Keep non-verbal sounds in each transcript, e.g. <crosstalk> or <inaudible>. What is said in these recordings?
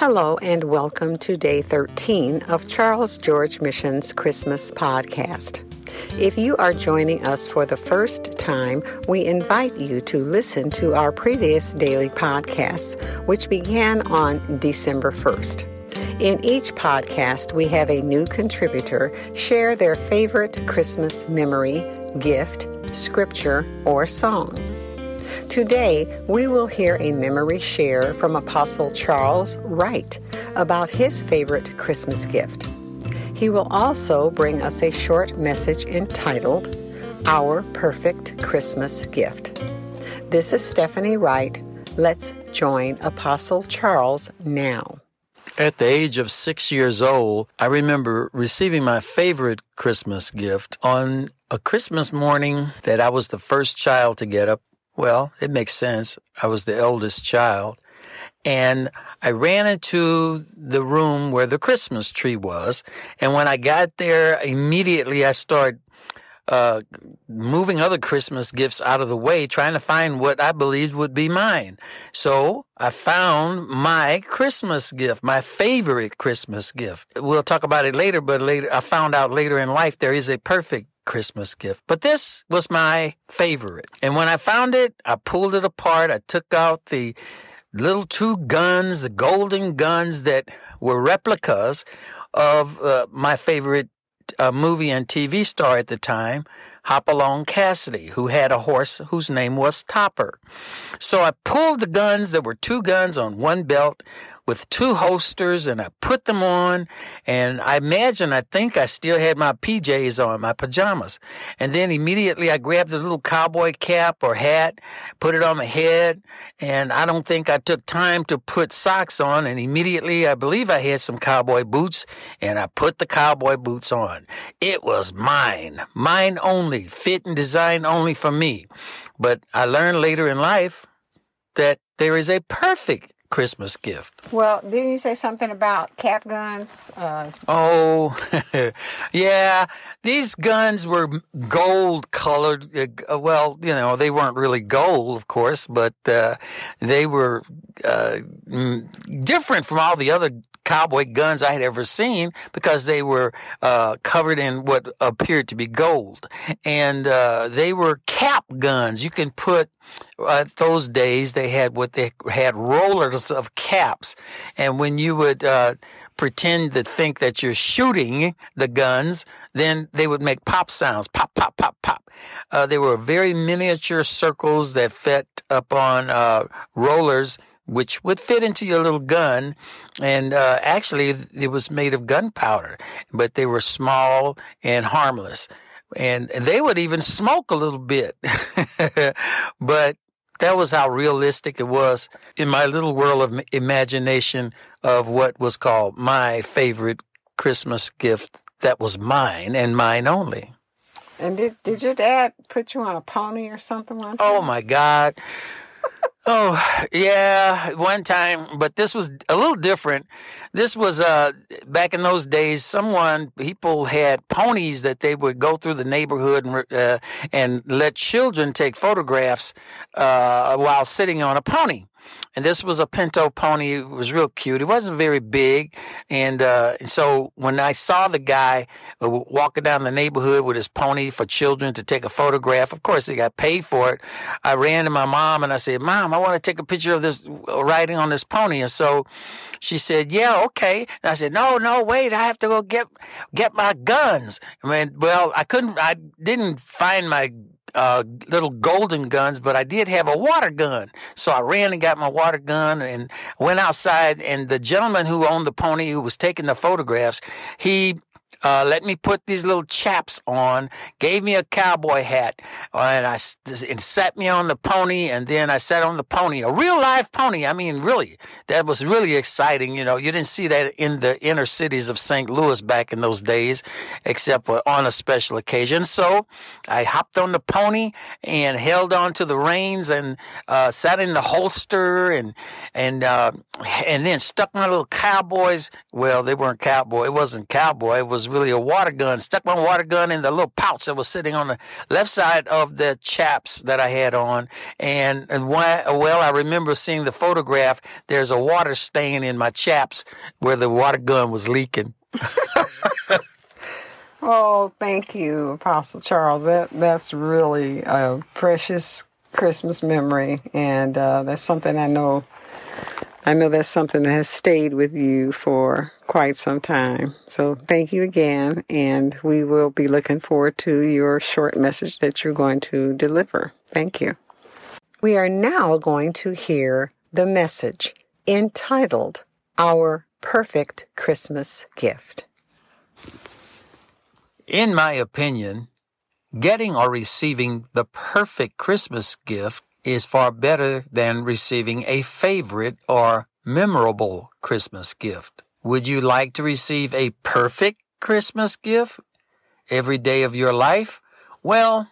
Hello, and welcome to day 13 of Charles George Mission's Christmas podcast. If you are joining us for the first time, we invite you to listen to our previous daily podcasts, which began on December 1st. In each podcast, we have a new contributor share their favorite Christmas memory, gift, scripture, or song. Today, we will hear a memory share from Apostle Charles Wright about his favorite Christmas gift. He will also bring us a short message entitled Our Perfect Christmas Gift. This is Stephanie Wright. Let's join Apostle Charles now. At the age of six years old, I remember receiving my favorite Christmas gift on a Christmas morning that I was the first child to get up well, it makes sense. I was the eldest child. And I ran into the room where the Christmas tree was. And when I got there, immediately I started uh, moving other Christmas gifts out of the way, trying to find what I believed would be mine. So I found my Christmas gift, my favorite Christmas gift. We'll talk about it later, but later I found out later in life there is a perfect Christmas gift. But this was my favorite. And when I found it, I pulled it apart. I took out the little two guns, the golden guns that were replicas of uh, my favorite uh, movie and TV star at the time, Hopalong Cassidy, who had a horse whose name was Topper. So I pulled the guns. There were two guns on one belt with two holsters and I put them on and I imagine I think I still had my PJs on, my pajamas. And then immediately I grabbed a little cowboy cap or hat, put it on my head, and I don't think I took time to put socks on and immediately I believe I had some cowboy boots and I put the cowboy boots on. It was mine, mine only, fit and designed only for me. But I learned later in life that there is a perfect Christmas gift. Well, didn't you say something about cap guns? Uh... Oh, <laughs> yeah. These guns were gold colored. Uh, well, you know, they weren't really gold, of course, but uh, they were uh, different from all the other cowboy guns I had ever seen because they were uh, covered in what appeared to be gold. And uh, they were cap guns. You can put, uh, those days, they had what they had rollers of caps. And when you would uh, pretend to think that you're shooting the guns, then they would make pop sounds pop, pop, pop, pop. Uh, they were very miniature circles that fit up on uh, rollers which would fit into your little gun. And uh, actually, it was made of gunpowder, but they were small and harmless. And they would even smoke a little bit. <laughs> but that was how realistic it was in my little world of imagination of what was called my favorite Christmas gift that was mine and mine only. And did, did your dad put you on a pony or something? Oh my God. Oh, yeah, one time, but this was a little different. This was uh back in those days. Someone people had ponies that they would go through the neighborhood and uh, and let children take photographs uh, while sitting on a pony. And this was a pinto pony. It was real cute. It wasn't very big. And, uh, so when I saw the guy uh, walking down the neighborhood with his pony for children to take a photograph, of course, he got paid for it. I ran to my mom and I said, Mom, I want to take a picture of this uh, riding on this pony. And so she said, Yeah, okay. And I said, No, no, wait, I have to go get, get my guns. I mean, well, I couldn't, I didn't find my uh, little golden guns, but I did have a water gun. So I ran and got my water gun and went outside. And the gentleman who owned the pony, who was taking the photographs, he uh, let me put these little chaps on, gave me a cowboy hat, and I and sat me on the pony, and then I sat on the pony, a real live pony. I mean, really, that was really exciting. You know, you didn't see that in the inner cities of St. Louis back in those days, except on a special occasion. So I hopped on the pony and held on to the reins and uh, sat in the holster, and and uh, and then stuck my little cowboys. Well, they weren't cowboy. It wasn't cowboy. It was really a water gun. Stuck my water gun in the little pouch that was sitting on the left side of the chaps that I had on. And, and why, well, I remember seeing the photograph. There's a water stain in my chaps where the water gun was leaking. <laughs> oh, thank you, Apostle Charles. That that's really a precious Christmas memory, and uh, that's something I know I know that's something that has stayed with you for quite some time. So thank you again, and we will be looking forward to your short message that you're going to deliver. Thank you. We are now going to hear the message entitled Our Perfect Christmas Gift. In my opinion, getting or receiving the perfect Christmas gift is far better than receiving a favorite or memorable Christmas gift. Would you like to receive a perfect Christmas gift every day of your life? Well,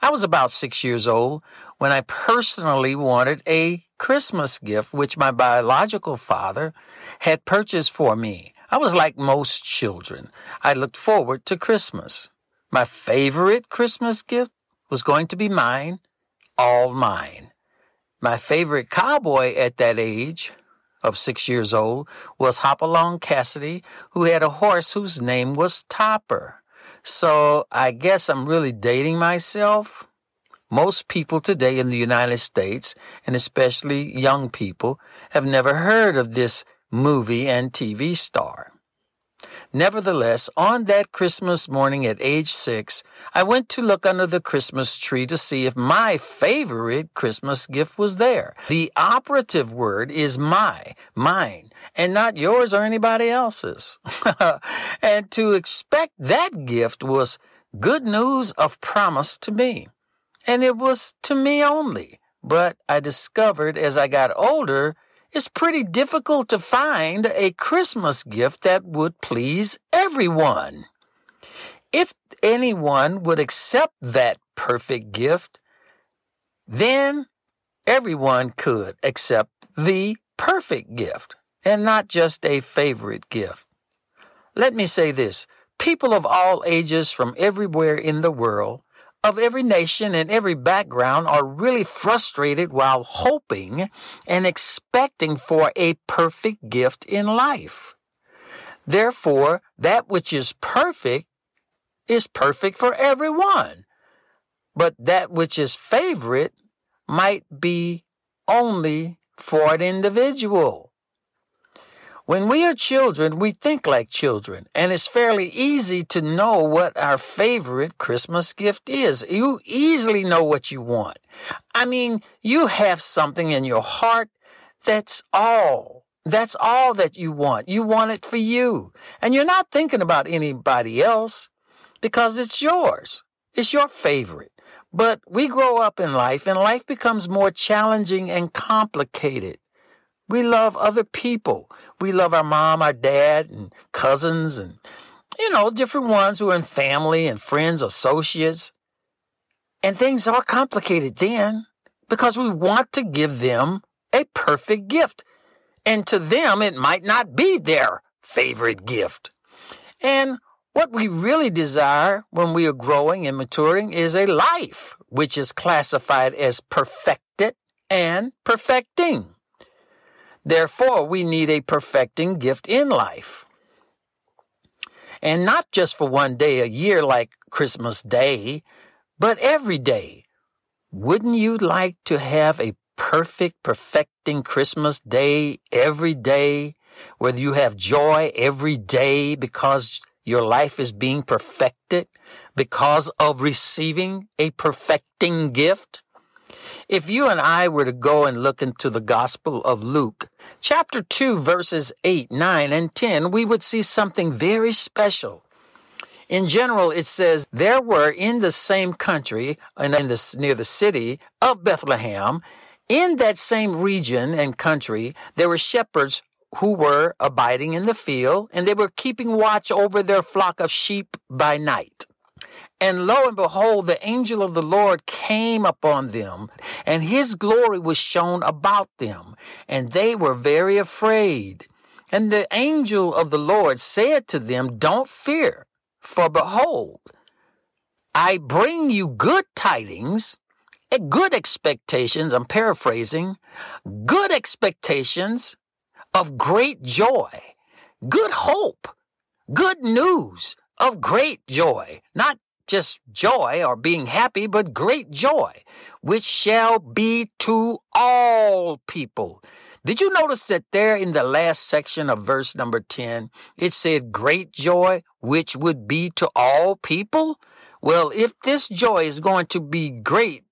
I was about six years old when I personally wanted a Christmas gift, which my biological father had purchased for me. I was like most children. I looked forward to Christmas. My favorite Christmas gift was going to be mine all mine. My favorite cowboy at that age of six years old was Hopalong Cassidy, who had a horse whose name was Topper. So I guess I'm really dating myself. Most people today in the United States, and especially young people, have never heard of this movie and TV star. Nevertheless, on that Christmas morning at age six, I went to look under the Christmas tree to see if my favorite Christmas gift was there. The operative word is my, mine, and not yours or anybody else's. <laughs> and to expect that gift was good news of promise to me. And it was to me only. But I discovered as I got older it's pretty difficult to find a Christmas gift that would please everyone. If anyone would accept that perfect gift, then everyone could accept the perfect gift and not just a favorite gift. Let me say this people of all ages from everywhere in the world of every nation and every background are really frustrated while hoping and expecting for a perfect gift in life. Therefore, that which is perfect is perfect for everyone. But that which is favorite might be only for an individual. When we are children, we think like children, and it's fairly easy to know what our favorite Christmas gift is. You easily know what you want. I mean, you have something in your heart that's all. That's all that you want. You want it for you. And you're not thinking about anybody else because it's yours. It's your favorite. But we grow up in life and life becomes more challenging and complicated. We love other people. We love our mom, our dad, and cousins, and, you know, different ones who are in family and friends, associates. And things are complicated then because we want to give them a perfect gift. And to them, it might not be their favorite gift. And what we really desire when we are growing and maturing is a life which is classified as perfected and perfecting. Therefore, we need a perfecting gift in life. And not just for one day a year like Christmas Day, but every day. Wouldn't you like to have a perfect, perfecting Christmas day every day, where you have joy every day because your life is being perfected because of receiving a perfecting gift? If you and I were to go and look into the Gospel of Luke, chapter 2, verses 8, 9, and 10, we would see something very special. In general, it says, There were in the same country, and in the, near the city of Bethlehem, in that same region and country, there were shepherds who were abiding in the field, and they were keeping watch over their flock of sheep by night. And lo and behold, the angel of the Lord came upon them, and his glory was shown about them, and they were very afraid. And the angel of the Lord said to them, Don't fear, for behold, I bring you good tidings, eh, good expectations, I'm paraphrasing, good expectations of great joy, good hope, good news of great joy, not just joy or being happy, but great joy, which shall be to all people. Did you notice that there in the last section of verse number 10, it said great joy, which would be to all people? Well, if this joy is going to be great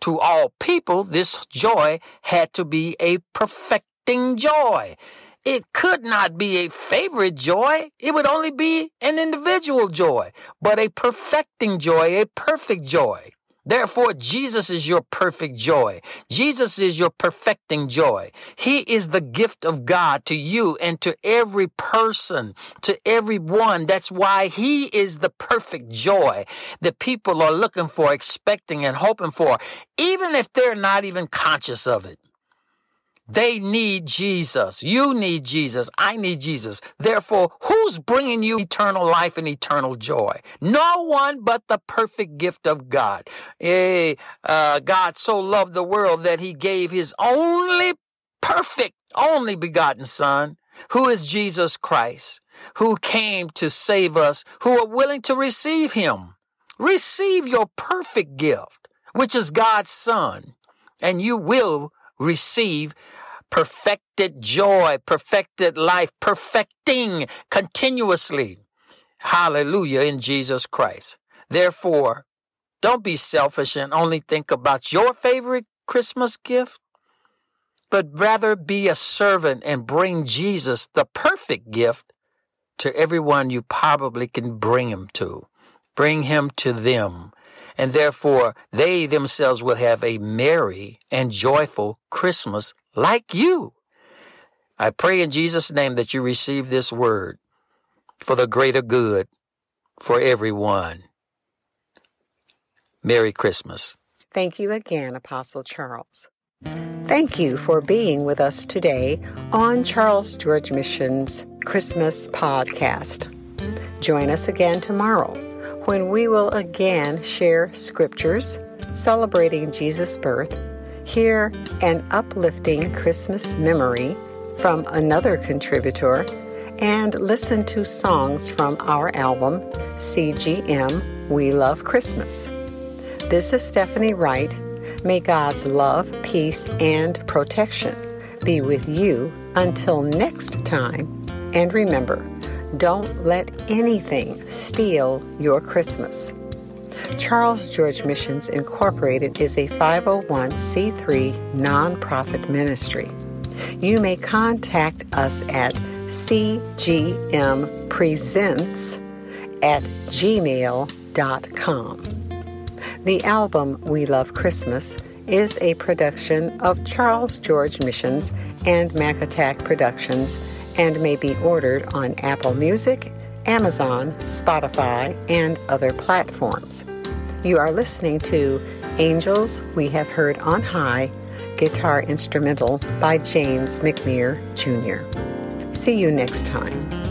to all people, this joy had to be a perfecting joy. It could not be a favorite joy. It would only be an individual joy, but a perfecting joy, a perfect joy. Therefore, Jesus is your perfect joy. Jesus is your perfecting joy. He is the gift of God to you and to every person, to everyone. That's why He is the perfect joy that people are looking for, expecting, and hoping for, even if they're not even conscious of it. They need Jesus. You need Jesus. I need Jesus. Therefore, who's bringing you eternal life and eternal joy? No one but the perfect gift of God. Eh, uh, God so loved the world that he gave his only perfect, only begotten Son, who is Jesus Christ, who came to save us, who are willing to receive him. Receive your perfect gift, which is God's Son, and you will receive perfected joy, perfected life, perfecting continuously. Hallelujah in Jesus Christ. Therefore, don't be selfish and only think about your favorite Christmas gift, but rather be a servant and bring Jesus, the perfect gift, to everyone you probably can bring him to. Bring him to them and therefore they themselves will have a merry and joyful Christmas like you. I pray in Jesus' name that you receive this word for the greater good for everyone. Merry Christmas. Thank you again, Apostle Charles. Thank you for being with us today on Charles George Mission's Christmas podcast. Join us again tomorrow when we will again share scriptures celebrating Jesus' birth, hear an uplifting Christmas memory from another contributor, and listen to songs from our album, CGM We Love Christmas. This is Stephanie Wright. May God's love, peace, and protection be with you until next time. And remember, don't let anything steal your Christmas. Charles George Missions Incorporated is a 501c3 nonprofit ministry. You may contact us at cgmpresents at gmail.com. The album We Love Christmas is a production of Charles George Missions and Macattack Productions and may be ordered on Apple Music, Amazon, Spotify, and other platforms. You are listening to Angels We Have Heard on High, guitar instrumental by James McNear Jr. See you next time.